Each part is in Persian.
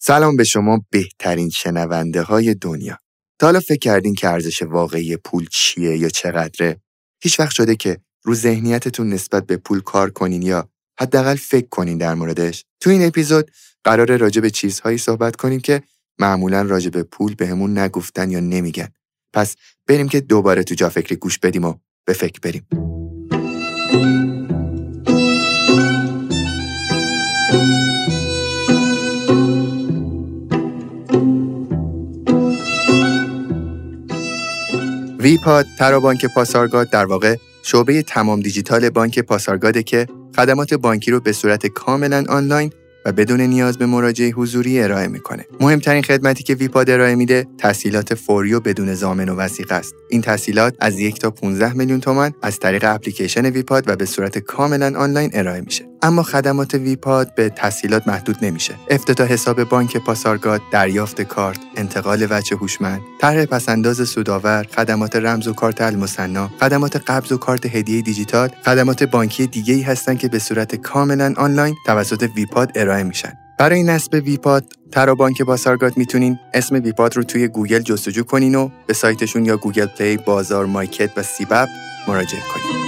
سلام به شما بهترین شنونده های دنیا. تا حالا فکر کردین که ارزش واقعی پول چیه یا چقدره؟ هیچ وقت شده که رو ذهنیتتون نسبت به پول کار کنین یا حداقل فکر کنین در موردش؟ تو این اپیزود قرار راجع به چیزهایی صحبت کنیم که معمولا راجع به پول بهمون نگفتن یا نمیگن. پس بریم که دوباره تو جا فکری گوش بدیم و به فکر بریم. ویپاد ترابانک پاسارگاد در واقع شعبه تمام دیجیتال بانک پاسارگاده که خدمات بانکی رو به صورت کاملا آنلاین و بدون نیاز به مراجعه حضوری ارائه می‌کنه. مهمترین خدمتی که ویپاد ارائه میده تسهیلات فوری و بدون ضامن و وثیقه است. این تسهیلات از یک تا 15 میلیون تومان از طریق اپلیکیشن ویپاد و به صورت کاملا آنلاین ارائه میشه. اما خدمات ویپاد به تسهیلات محدود نمیشه. افتتاح حساب بانک پاسارگاد، دریافت کارت، انتقال وجه هوشمند، طرح پس‌انداز سودآور، خدمات رمز و کارت المثنی، خدمات قبض و کارت هدیه دیجیتال، خدمات بانکی دیگه ای هستند که به صورت کاملا آنلاین توسط ویپاد ارائه میشن. برای نصب ویپاد ترا بانک پاسارگاد می‌تونین اسم ویپاد رو توی گوگل جستجو کنین و به سایتشون یا گوگل پلی، بازار، مایکت و سیب‌اپ مراجعه کنین.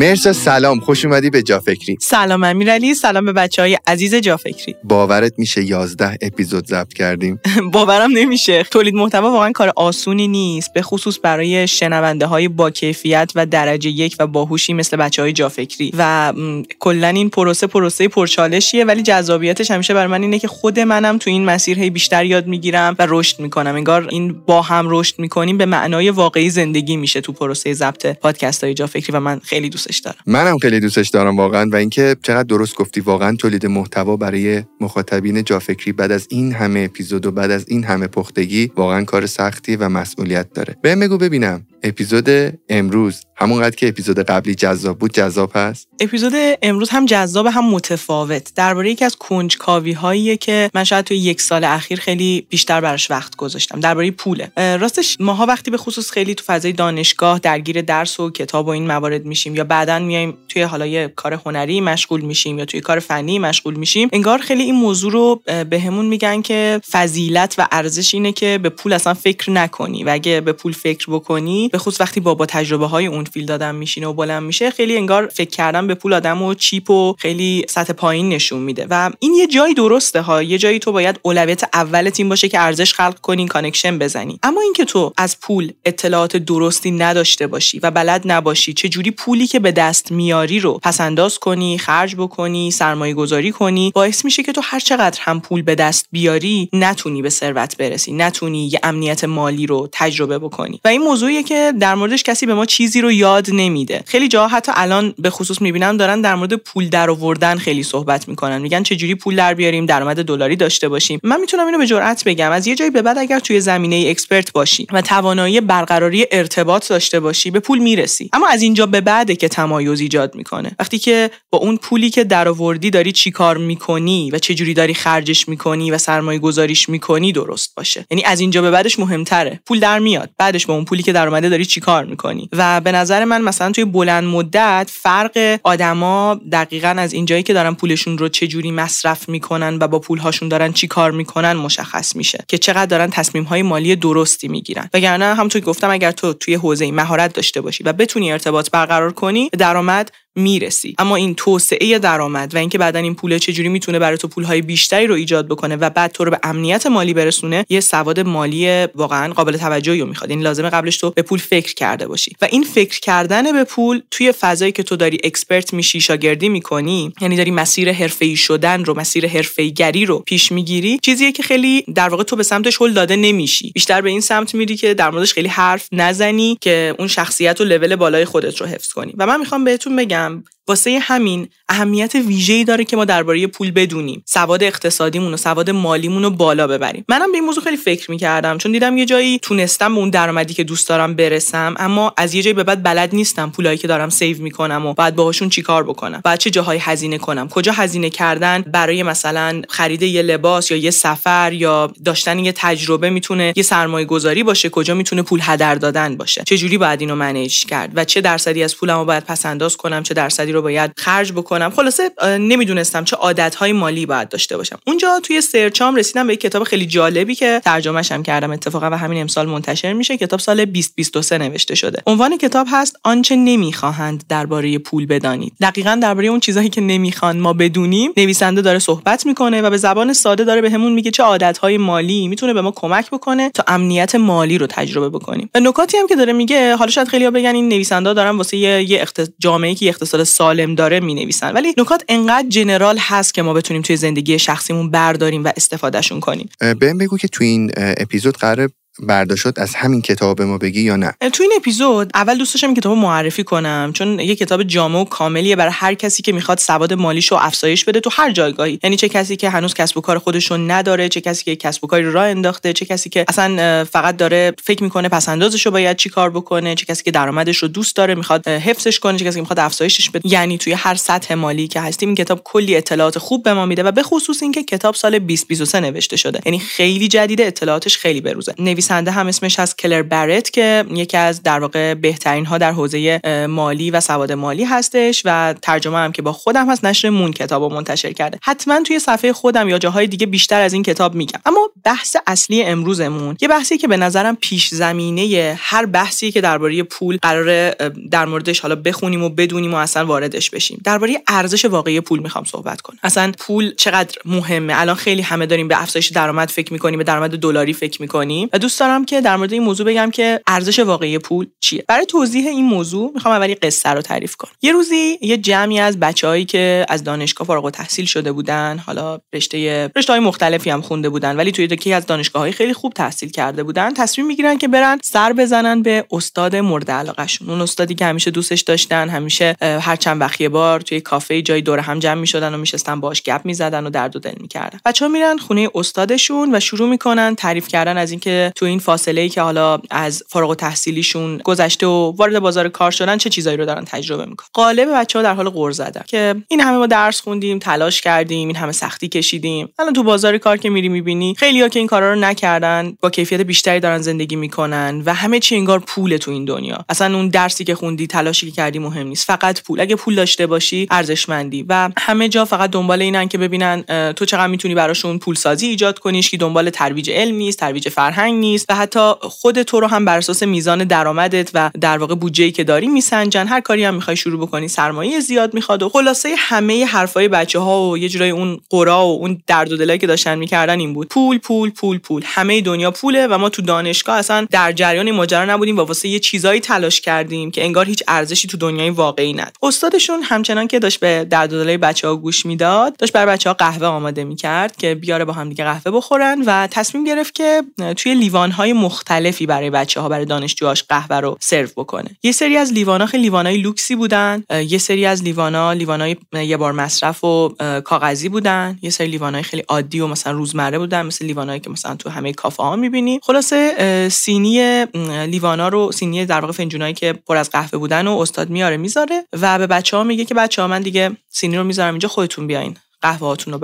مرسا سلام. خوش اومدی به جافکری. سلام امیرعلی سلام به بچه های عزیز جافکری. باورت میشه 11 اپیزود ضبط کردیم. باورم نمیشه. تولید محتوا واقعا کار آسونی نیست به خصوص برای شنونده های با کیفیت و درجه یک و باهوشی مثل بچه های جافکری. و کلا این پروسه پروسه پرچالشیه ولی جذابیتش همیشه برای من اینه که خود منم تو این مسیر هی بیشتر یاد می‌گیرم و رشد می‌کنم. انگار این با هم رشد می‌کنیم به معنای واقعی زندگی میشه تو پروسه ضبط پادکست های جافکری و من خیلی دوست دوستش دارم. منم خیلی دوستش دارم واقعا و اینکه چقدر درست گفتی. واقعا تولید محتوا برای مخاطبین جافکری بعد از این همه اپیزود و بعد از این همه پختگی واقعا کار سختی و مسئولیت داره. بهم بگو ببینم. اپیزود امروز همونقدر که اپیزود قبلی جذاب بود جذاب هست؟ اپیزود امروز هم جذاب هم متفاوت. درباره یکی از کنجکاوی هایی که من شاید توی یک سال اخیر خیلی بیشتر براش وقت گذاشتم. درباره پوله. راستش ماها وقتی به خصوص خیلی تو فضای دانشگاه درگیر درس و کتاب و این موارد میشیم یا بعدا میایم توی حالا یه کار هنری مشغول میشیم یا توی کار فنی مشغول میشیم انگار خیلی این موضوع رو بهمون میگن که فضیلت و ارزش اینه که به پول اصلا فکر نکنی. و اگه به پول فکر بکنی به خصوص وقتی با با تجربه های اون field آدم میشینه و بلند میشه خیلی انگار فکر کردن به پول آدم و cheap و خیلی سطح پایین نشون میده. و این یه جایی درسته ها یه جایی تو باید اولویت اولت این باشه که ارزش خلق کنی connection بزنی. اما اینکه تو از پول اطلاعات درستی نداشته باشی و بلد نباشی چه جوری پولی که به دست میاری رو پس انداز کنی خرج بکنی سرمایه گذاری کنی باعث میشه که تو هر چقدر هم پول به دست بیاری نتونی به ثروت برسی نتونی یه امنیت مالی رو تجربه بکنی. و این موضوعیه که در موردش کسی به ما چیزی رو یاد نمیده. خیلی جاها حتی الان به خصوص می‌بینم دارن در مورد پول درآوردن خیلی صحبت می‌کنن. میگن چه جوری پول در بیاریم درآمد دلاری داشته باشیم. من می‌تونم اینو به جرئت بگم. از یه جایی به بعد اگر توی زمینه ای expert باشی و توانایی برقراری ارتباط داشته باشی به پول می‌رسی. اما از اینجا به بعده که تمایز ایجاد می‌کنه. وقتی که با اون پولی که درآوردی داری چیکار می‌کنی و چه جوری داری خرجش می‌کنی و سرمایه گذاریش می‌کنی درست باشه. یعنی از اینجا به بعدش مهمتره. پول در میاد. بعدش با اون پولی که درآمده داری چیکار می‌کنی؟ و به من مثلا توی بلند مدت فرق آدما دقیقا از اینجایی که دارن پولشون رو چه جوری مصرف می‌کنن و با پولهاشون دارن چی کار می‌کنن مشخص میشه که چقدر دارن تصمیم های مالی درستی می‌گیرن. وگرنه همونطور که گفتم اگر تو توی حوزه مهارت داشته باشی و بتونی ارتباط برقرار کنی درآمد می‌رسی. اما این توسعه درآمد و اینکه بعدا این پول چجوری می‌تونه برای تو پولهای بیشتری رو ایجاد بکنه و بعد تو رو به امنیت مالی برسونه یه سواد مالی واقعا قابل توجهی رو می‌خواد. این لازمه قبلش تو به پول فکر کرده باشی. و این فکر کردن به پول توی فضایی که تو داری expert میشی شاگردی می‌کنی یعنی داری مسیر حرفه‌ای شدن رو مسیر حرفه‌ایگری رو پیش می‌گیری چیزیه که خیلی در واقع تو به سمتش هل داده نمیشی. بیشتر به این سمت میری که در موردش خیلی حرف نزنی که اون شخصیت و لول بالای خودت رو حفظ کنی. و من می‌خوام بهتون بگم um, واسه همین اهمیت ویژه‌ای داره که ما درباره پول بدونیم. سواد اقتصادیمون و سواد مالیمون رو بالا ببریم. منم به این موضوع خیلی فکر می‌کردم چون دیدم یه جایی تونستم به اون درآمدی که دوست دارم برسم اما از یه جایی به بعد بلد نیستم پولایی که دارم save می‌کنم و بعد باهاشون چیکار بکنم بعد چه جاهایی هزینه کنم. کجا هزینه کردن برای مثلا خرید یه لباس یا یه سفر یا داشتن یه تجربه می‌تونه یه سرمایه گذاری باشه کجا می‌تونه پول هدر دادن باشه. چه جوری باید اینو منیج کرد و چه درصدی از پولمو باید پس انداز کنم چه درصدی باید خرج بکنم. خلاصه نمی‌دونستم چه عادتهای مالی باید داشته باشم. اونجا توی سرچام رسیدم به یک کتاب خیلی جالبی که ترجمهش هم کردم اتفاقا و همین امسال منتشر میشه. کتاب سال 2023 نوشته شده. عنوان کتاب هست آنچه نمی‌خواهند درباره پول بدانید. دقیقا درباره اون چیزهایی که نمی‌خوان ما بدونیم نویسنده داره صحبت می‌کنه و به زبان ساده داره بهمون به میگه چه عادتهای مالی می‌تونه به ما کمک بکنه تا امنیت مالی رو تجربه بکنیم. نکاتی هم که داره میگه حالا شاید خیلی بگن این نویسنده دارن واسه یه, یه جامعه که اقتصاد سالم داره می‌نویسن. ولی نکات انقدر جنرال هست که ما بتونیم توی زندگی شخصیمون برداریم و استفادهشون کنیم. بهم بگو که تو این اپیزود قرار برداشت از همین کتاب ما بگی یا نه؟ تو این اپیزود اول دوست داشتم کتاب معرفی کنم چون یه کتاب جامع و کاملیه برای هر کسی که می‌خواد سواد مالیشو افزایش بده تو هر جایگاهی. یعنی چه کسی که هنوز کسب و کار خودشو نداره چه کسی که کسب و کاری راه انداخته چه کسی که اصلا فقط داره فکر می‌کنه پس اندازشو باید چی کار بکنه چه کسی که درآمدش رو دوست داره می‌خواد حفظش کنه چه کسی که می‌خواد افزایشش بده. یعنی توی هر سطح مالی که هستیم این کتاب کلی اطلاعات خوب به ما میده و به خصوص اینکه کتاب سال 2023 نوشته شده. یعنی خیلی جدیده اطلاعاتش خیلی بروزه. نویسنده هم اسمش از کلر برت که یکی از در واقع بهترین ها در حوزه مالی و سواد مالی هستش و ترجمه هم که با خودم هست نشر مون کتاب رو منتشر کرده. حتما توی صفحه خودم یا جاهای دیگه بیشتر از این کتاب میگم. اما بحث اصلی امروزمون یه بحثی که به نظرم پیش زمینه هر بحثی که درباره پول قرار در موردش حالا بخونیم و بدونیم و اصلا واردش بشیم. درباره ارزش واقعی پول می‌خوام صحبت کنم. اصلا پول چقدر مهمه؟ الان خیلی همه داریم به افزایش درآمد فکر می‌کنیم به درآمد دلاری فکر می‌کنیم و دوست دارم که در مورد این موضوع بگم که ارزش واقعی پول چیه. برای توضیح این موضوع می‌خوام اولی قصه رو تعریف کنم. یه روزی یه جمعی از بچههایی که از دانشگاه فارغ التحصیل شده بودن حالا رشته رشته های مختلفی هم خونده بودن ولی توی یکی از دانشگاه های خیلی خوب تحصیل کرده بودن تصمیم می‌گیرن که برن سر بزنن به استاد مورد علاقهشون. اون استادی که همیشه دوستش داشتن همیشه هر چند وقت بار توی کافه جای دور هم جمع می‌شدن و میشستن باش گپ می‌زدن و درد و دل می‌کردن. بچه‌ها میرن خونه استادشون و شروع می‌کنن تعریف کردن از اینکه تو این فاصله ای که حالا از فارغ تحصیلیشون گذشته و وارد بازار کار شدن چه چیزایی رو دارن تجربه می‌کنن؟ غالب بچه ها در حال غور زدن. که این همه ما درس خوندیم تلاش کردیم این همه سختی کشیدیم. الان تو بازار کار که میری می‌بینی خیلی‌ها که این کارا رو نکردن با کیفیت بیشتری دارن زندگی می‌کنن و همه چی انگار پول تو این دنیا. اصلا اون درسی که خوندی تلاشی که کردی مهم نیست. فقط پول. اگه پول داشته باشی ارزشمندی. و همه جا فقط دنبال اینن که ببینن تو چقدر می‌تونی براشون پول سازی ایجاد کنی. که دنبال ترویج علم نیست ترویج فرهنگ نیست و حتی خود تو رو هم بر اساس میزان درآمدت و در واقع بودجه‌ای که داری میسنجن هر کاری هم می‌خوای شروع بکنی. سرمایه زیاد می‌خواد و خلاصه همه حرفای بچه ها و یه جورای اون قرا و اون درد و دلایی که داشتن می‌کردن این بود. پول پول پول پول. همه دنیا پوله و ما تو دانشگاه اصلا در جریان ماجرا نبودیم. و واسه یه چیزایی تلاش کردیم که انگار هیچ ارزشی تو دنیای واقعی نداره. استادشون همچنان که داشت به درد و دلای بچه ها گوش می‌داد داشت بر بچه ها قهوه آماده می‌کرد که بیاره با هم دیگه قهوه بخورن و تصمیم گرفت که توی لیوان های مختلفی برای بچه ها برای دانشجوهاش قهوه رو سرو بکنه. یه سری از لیوانا خیلی لیوانای لوکسی بودن یه سری از لیوانا لیوانای یه بار مصرف و کاغذی بودن یه سری لیوانای خیلی عادی و مثلا روزمره بودن مثل لیوانایی که مثلا تو همه کافه ها می‌بینی. خلاصه سینی لیوانا رو سینی در واقع فنجونایی که پر از قهوه بودن و استاد میاره می‌ذاره و به بچه ها میگه که بچه ها من دیگه سینی رو می‌ذارم اینجا خودتون بیاین. قهوهاتون رو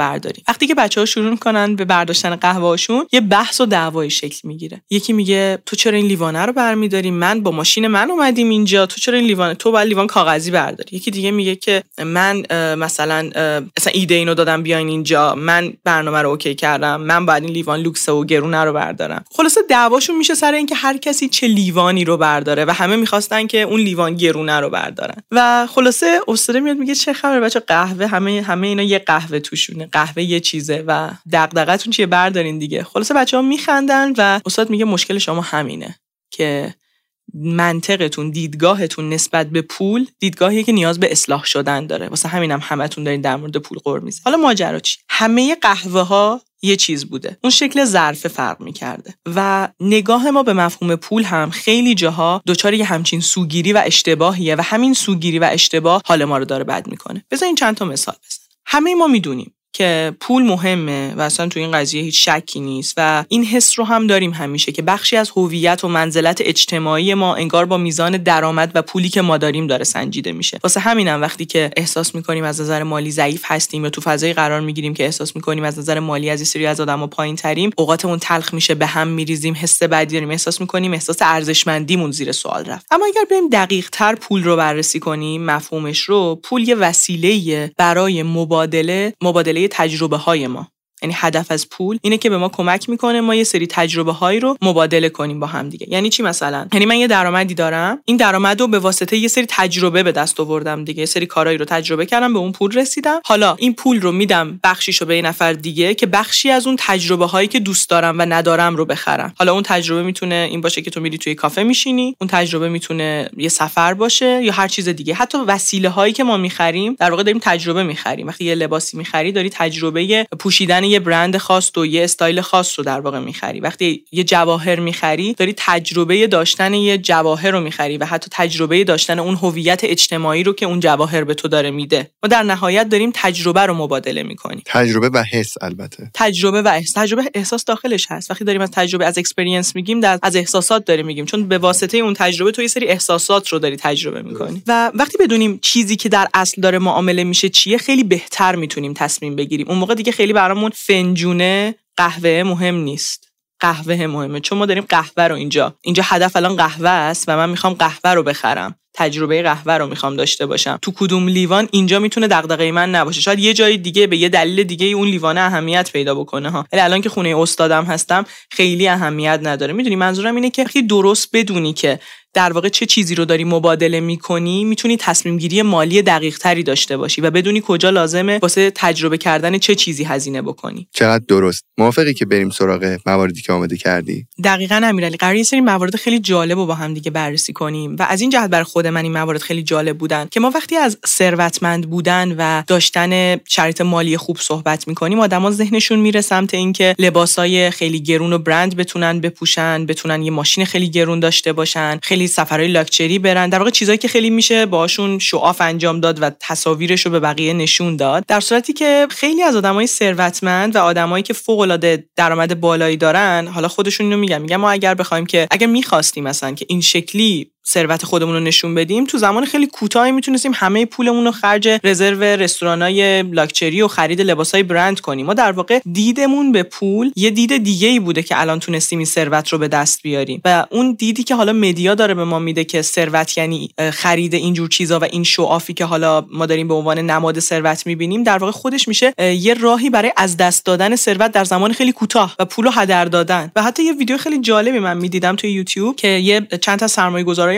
وقتی که بچه ها شروع می‌کنن به برداشتن قهوهاشون یه بحث و دعوای شکل می‌گیره. یکی میگه تو چرا این لیوانه رو برمیداری؟ من با ماشین من اومدیم اینجا. تو چرا این لیوانه تو باید لیوان کاغذی برداری. یکی دیگه میگه که من مثلا مثلا ایده اینو دادم بیاین اینجا. من برنامه رو OK کردم. من باید این لیوان لوکس و گرونه رو بردارم. خلاصه دعواشون میشه سر اینکه هر کسی چه لیوانی رو برداره و همه می‌خواستن که اون لیوان گرونه رو بردارن. و خلاصه استاد میاد میگه چه خبر بچه قهوه همه همه اینا یه قهوه قهوه توشونه قهوه یه چیزه و دغدغتون چیه؟ بردارین دیگه. خلاصه بچه ها میخندن و استاد میگه مشکل شما همینه که منطقتون دیدگاهتون نسبت به پول دیدگاهی که نیاز به اصلاح شدن داره. واسه همینم هم همتون دارین در مورد پول قور می‌زنید. حالا ماجرا چی؟ همه قهوه ها یه چیز بوده. اون شکل ظرف فرق می‌کرده و نگاه ما به مفهوم پول هم خیلی جاها دچار یه همچین سوگیری و اشتباهیه و همین سوگیری و اشتباه حال ما رو داره بد می‌کنه. بذارین چند تا مثال بزن همه ما می‌دونیم. که پول مهمه و اصلا تو این قضیه هیچ شکی نیست و این حس رو هم داریم همیشه که بخشی از هویت و منزلت اجتماعی ما انگار با میزان درآمد و پولی که ما داریم داره سنجیده میشه. واسه همینم وقتی که احساس می‌کنیم از نظر مالی ضعیف هستیم یا تو فضای قرار می‌گیریم که احساس می‌کنیم از نظر مالی از سری از آدما پایین تریم اوقاتمون تلخ میشه به هم میریزیم حس بدی داریم احساس می‌کنیم احساس ارزشمندیمون زیر سوال رفت. اما اگر بریم دقیق تر پول رو بررسی کنیم مفهومش رو پول یه وسیله برای مبادله مبادله تجربه های ما. یعنی هدف از پول اینه که به ما کمک می‌کنه ما یه سری تجربه هایی رو مبادله کنیم با هم دیگه. یعنی چی مثلا؟ یعنی من یه درآمدی دارم این درآمد رو به واسطه یه سری تجربه به دست آوردم دیگه. یه سری کارهایی رو تجربه کردم به اون پول رسیدم. حالا این پول رو میدم بخشیشو به یه نفر دیگه که بخشی از اون تجربه هایی که دوست دارم و ندارم رو بخرم. حالا اون تجربه می‌تونه این باشه که تو میری توی کافه میشینی اون تجربه می‌تونه یه سفر باشه یا هر چیز دیگه. حتی وسیله هایی که ما می‌خریم در واقع داریم تجربه می‌خریم. وقتی یه لباسی می‌خری داری تجربه پوشیدن یه برند خاص و یه استایل خاص رو در واقع می‌خری. وقتی یه جواهر می‌خری داری تجربه داشتن یه جواهر رو می‌خری و حتی تجربه داشتن اون هویت اجتماعی رو که اون جواهر به تو داره میده. ما در نهایت داریم تجربه رو مبادله می‌کنیم. تجربه و حس البته. تجربه و احساس تجربه احساس داخلش هست. وقتی داریم از تجربه از experience میگیم در از احساسات داریم میگیم. چون به واسطه اون تجربه تو یه سری احساسات رو داری تجربه می‌کنی. و وقتی بدونیم چیزی که در اصل داره معامله میشه چیه خیلی بهتر می‌تونیم تصمیم بگیریم. اون موقع دیگه خیلی برامون فنجونه قهوه مهم نیست. قهوه مهمه. چون ما داریم قهوه رو اینجا. اینجا هدف الان قهوه است و من می‌خوام قهوه رو بخرم. تجربه قهوه رو می‌خوام داشته باشم. تو کدوم لیوان اینجا می‌تونه دغدغه من نباشه. شاید یه جای دیگه به یه دلیل دیگه اون لیوان اهمیت پیدا بکنه ها. ولی الان که خونه استادم هستم خیلی اهمیت نداره. می‌دونی منظورم اینه که وقتی درست بدونی که در واقع چه چیزی رو داری مبادله می‌کنی می‌تونی تصمیم گیری مالی دقیق تری داشته باشی و بدونی کجا لازمه واسه تجربه کردن چه چیزی هزینه بکنی. چقدر درست. موافقی که بریم سراغ مواردی که آماده کردی؟ دقیقا امیرعلی قرار یه سری موارد خیلی جالب رو با هم دیگه بررسی کنیم و از این جهت برای خود من این موارد خیلی جالب بودن که ما وقتی از ثروتمند بودن و داشتن شرایط مالی خوب صحبت می‌کنیم آدما ذهنشون میره سمت اینکه لباسای خیلی گرون و برند بتونن بپوشن بتونن یه ماشین خیلی گرون داشته باشن خیلی سفرهای لاکچری برن. در واقع چیزایی که خیلی میشه باشون شعاف انجام داد و تصاویرش رو به بقیه نشون داد. در صورتی که خیلی از آدمای ثروتمند و آدمایی که فوق العاده درآمد بالایی دارن حالا خودشون اینو میگن. میگن ما اگر بخوایم که اگر می‌خواستیم مثلا که این شکلی ثروت خودمون رو نشون بدیم تو زمان خیلی کوتاهی می‌تونستیم همه پولمون رو خرج رزرو رستورانای لاکچری و خرید لباسای برند کنیم. ما در واقع دیدمون به پول یه دید دیگه ای بوده که الان تونستیم این ثروت رو به دست بیاریم. و اون دیدی که حالا مدیا داره به ما میده که ثروت یعنی خرید اینجور چیزا و این شوافی که حالا ما داریم به عنوان نماد ثروت می‌بینیم در واقع خودش میشه یه راهی برای از دست دادن ثروت در زمان خیلی کوتاه و پولو هدر دادن. و حتی یه ویدیو خیلی جالبی من می‌دیدم توی یوتیوب که یه چند تا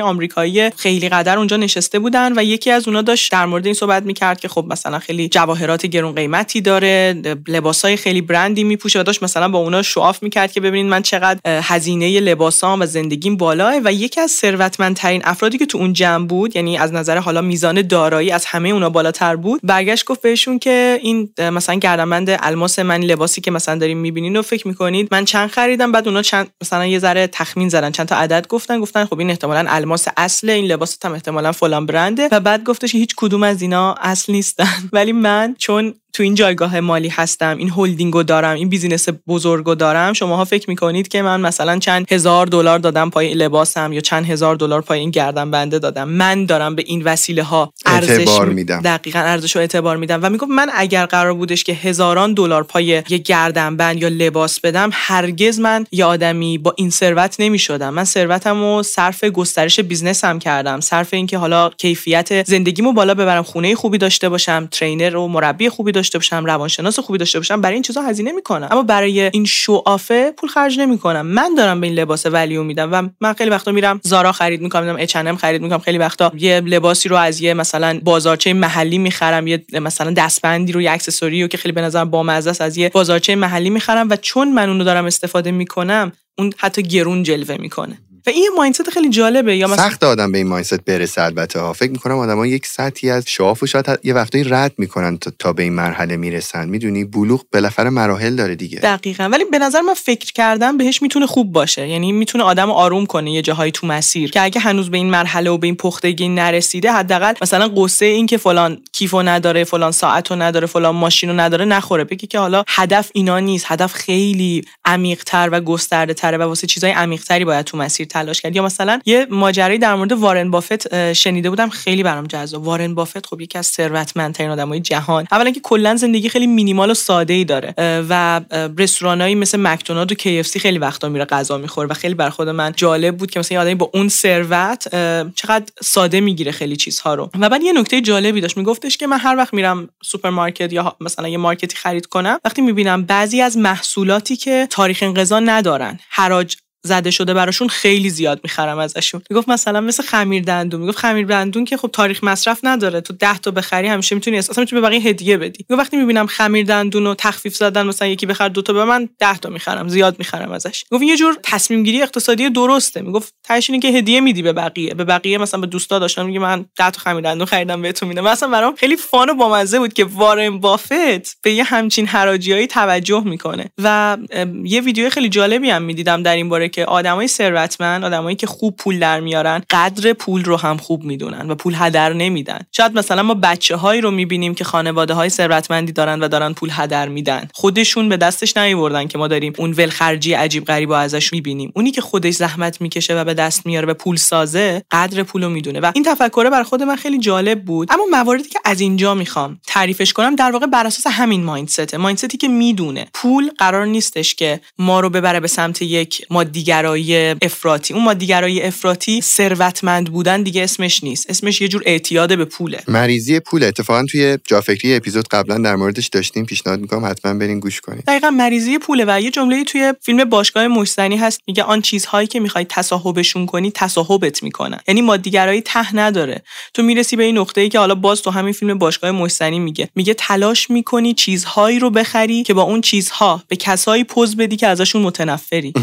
آمریکایی خیلی قدر اونجا نشسته بودن و یکی از اونا داشت در مورد این صحبت می‌کرد که خب مثلا خیلی جواهرات گرون قیمتی داره لباسای خیلی برندی میپوشه و داشت مثلا با اونا show off می‌کرد که ببینید من چقدر هزینه لباسام و زندگیم بالاه و یکی از ثروتمندترین افرادی که تو اون جمع بود یعنی از نظر حالا میزان دارایی از همه اونا بالاتر بود برگشت گفت بهشون که این مثلا گردنبند الماس من لباسی که مثلا داریم می‌بینین و فکر می‌کنید. من چند خریدم بعد اونا چند مثلا یه ذره تخمین زدن چند تا عدد گفتن گفتن خب این احتمالا الماس اصل این لباس هم احتمالا فلان برنده. و بعد گفتش هیچ کدوم از اینا اصل نیستن. ولی من چون تو این جایگاه مالی هستم این هلدینگو دارم این business بزرگو دارم شماها فکر می‌کنید که من مثلا چند هزار دلار دادم پای لباسم یا چند هزار دلار پای این گردن بنده دادم. من دارم به این وسیله ها ارزش میدم. دقیقا ارزش رو اعتبار میدم. و می‌گفت من اگر قرار بودش که هزاران دلار پای یه گردن بند یا لباس بدم هرگز من یه آدمی با این ثروت نمی‌شدم. من ثروتمو صرف گسترش بیزنسم کردم. صرف اینکه حالا کیفیت زندگیمو بالا ببرم خونه خوبی داشته باشم ترینر و مربی خوبی داشته باشم روانشناس خوبی داشته باشم برای این چیزا هزینه می‌کنم. اما برای این شوافه پول خرج نمی‌کنم. من دارم به این لباس ولیو میدم و من خیلی وقتا میرم زارا خرید می‌کنم اچ ام خرید می‌کنم. خیلی وقتا یه لباسی رو از یه مثلا بازارچه محلی می‌خرم یه مثلا دستبندی رو یه اکسسوری رو که خیلی به نظر بامزه است از یه بازارچه محلی می‌خرم و چون من اونو دارم استفاده می‌کنم اون حتی گرون جلوه می‌کنه. و این مایندست خیلی جالبه. یا مثلا سخت آدم به این مایندست برسه البته ها. فکر می‌کنم آدما یک سطحی از شعاف و شاید یه وقتایی رد می‌کنن تا, تا به این مرحله می‌رسن. می‌دونی؟ بلوغ بالاخره مراحل داره دیگه. دقیقا. ولی به نظر من فکر کردم بهش می‌تونه خوب باشه. یعنی می‌تونه آدم آروم کنه یه جاهایی تو مسیر. که اگه هنوز به این مرحله و به این پختگی نرسیده حداقل مثلا قصه این که فلان کیفو نداره فلان ساعتو نداره فلان ماشینو نداره نخوره. بگی که حالا هدف اینا نیست. هدف خیلی عمیق‌تر و گسترده تره و واسه چیزای عمیق‌تری باید تو مسیر تلاش کرد. یا مثلا یه ماجرایی در مورد وارن بافت شنیده بودم خیلی برام جذاب. وارن بافت خب یکی از ثروتمندترین آدمای جهان. اولا که کلا زندگی خیلی مینیمال و ساده ای داره و رستورانایی مثل مکدونالد و KFC خیلی وقتا میره غذا می‌خوره و خیلی بر خود من جالب بود که مثلا یه آدمی با اون ثروت چقدر ساده می‌گیره خیلی چیزها رو. و بعد یه نکته جالبی داشت. میگفتش که من هر وقت میرم سوپرمارکت یا مثلا یه مارکتی خرید کنم وقتی می‌بینم بعضی از محصولاتی که تاریخ انقضا ندارن حراج زده شده براشون خیلی زیاد می‌خرم ازشون. می‌گفت مثلا مثل خمیر دندون. می‌گفت خمیر دندون که خب تاریخ مصرف نداره. تو 10 تا بخری همیشه می‌تونی اصلا می‌تونی به بقیه هدیه بدی. می‌گفت وقتی می‌بینم خمیر دندون رو تخفیف زدن مثلا یکی بخر دو تا به من 10 تا می‌خرم. زیاد می‌خرم ازش. می‌گفت یه جور تصمیم گیری اقتصادی درسته. می‌گفت تهش که هدیه میدی به بقیه. به بقیه مثلا به دوستا داشتم میگه من 10 تا خمیر دندون خریدم بهتون میدم. مثلا برام خیلی فان و بامزه بود که وارن بافت به یه همچین حراجیایی توجه می‌کنه. و یه ویدیو خیلی جالبی هم می‌دیدم در این باره که آدمای ثروتمند آدمایی که خوب پول در میارن قدر پول رو هم خوب می‌دونن و پول هدر نمیدن. شاید مثلا ما بچه هایی رو می‌بینیم که خانواده های ثروتمندی دارن و دارن پول هدر میدن. خودشون به دستش نیوردن که ما داریم اون ولخرجی عجیب غریب ازش می‌بینیم. اونی که خودش زحمت می‌کشه و به دست میاره به پول سازه قدر پول رو می‌دونه. و این تفکر بر خود من خیلی جالب بود. اما مواردی که از اینجا می‌خوام تعریفش کنم در واقع بر اساس همین مایندست مایندستی که می‌دونه. پول قرار نیستش که ما رو ببره به سمت یک مادیگرایی افراطی. اون مادیگرایی افراطی ثروتمند بودن دیگه اسمش نیست. اسمش یه جور اعتیاد به پوله. مریضی پول اتفاقا توی جافکری اپیزود قبلا در موردش داشتیم. پیشنهاد می‌کنم حتما برین گوش کنید دقیقا مریضی پوله و یه جمله توی فیلم باشگاه مشتنی هست. میگه آن چیزهایی که می‌خوای تصاحبشون کنی تصاحبت می‌کنن. یعنی مادیگرایی ته نداره. تو می‌رسی به این نقطه‌ای که حالا باز تو همین فیلم باشگاه مشتنی میگه. میگه تلاش می‌کنی چیزهایی رو بخری که با اون چیزها به کسایی پوز بدی که ازشون متنفری.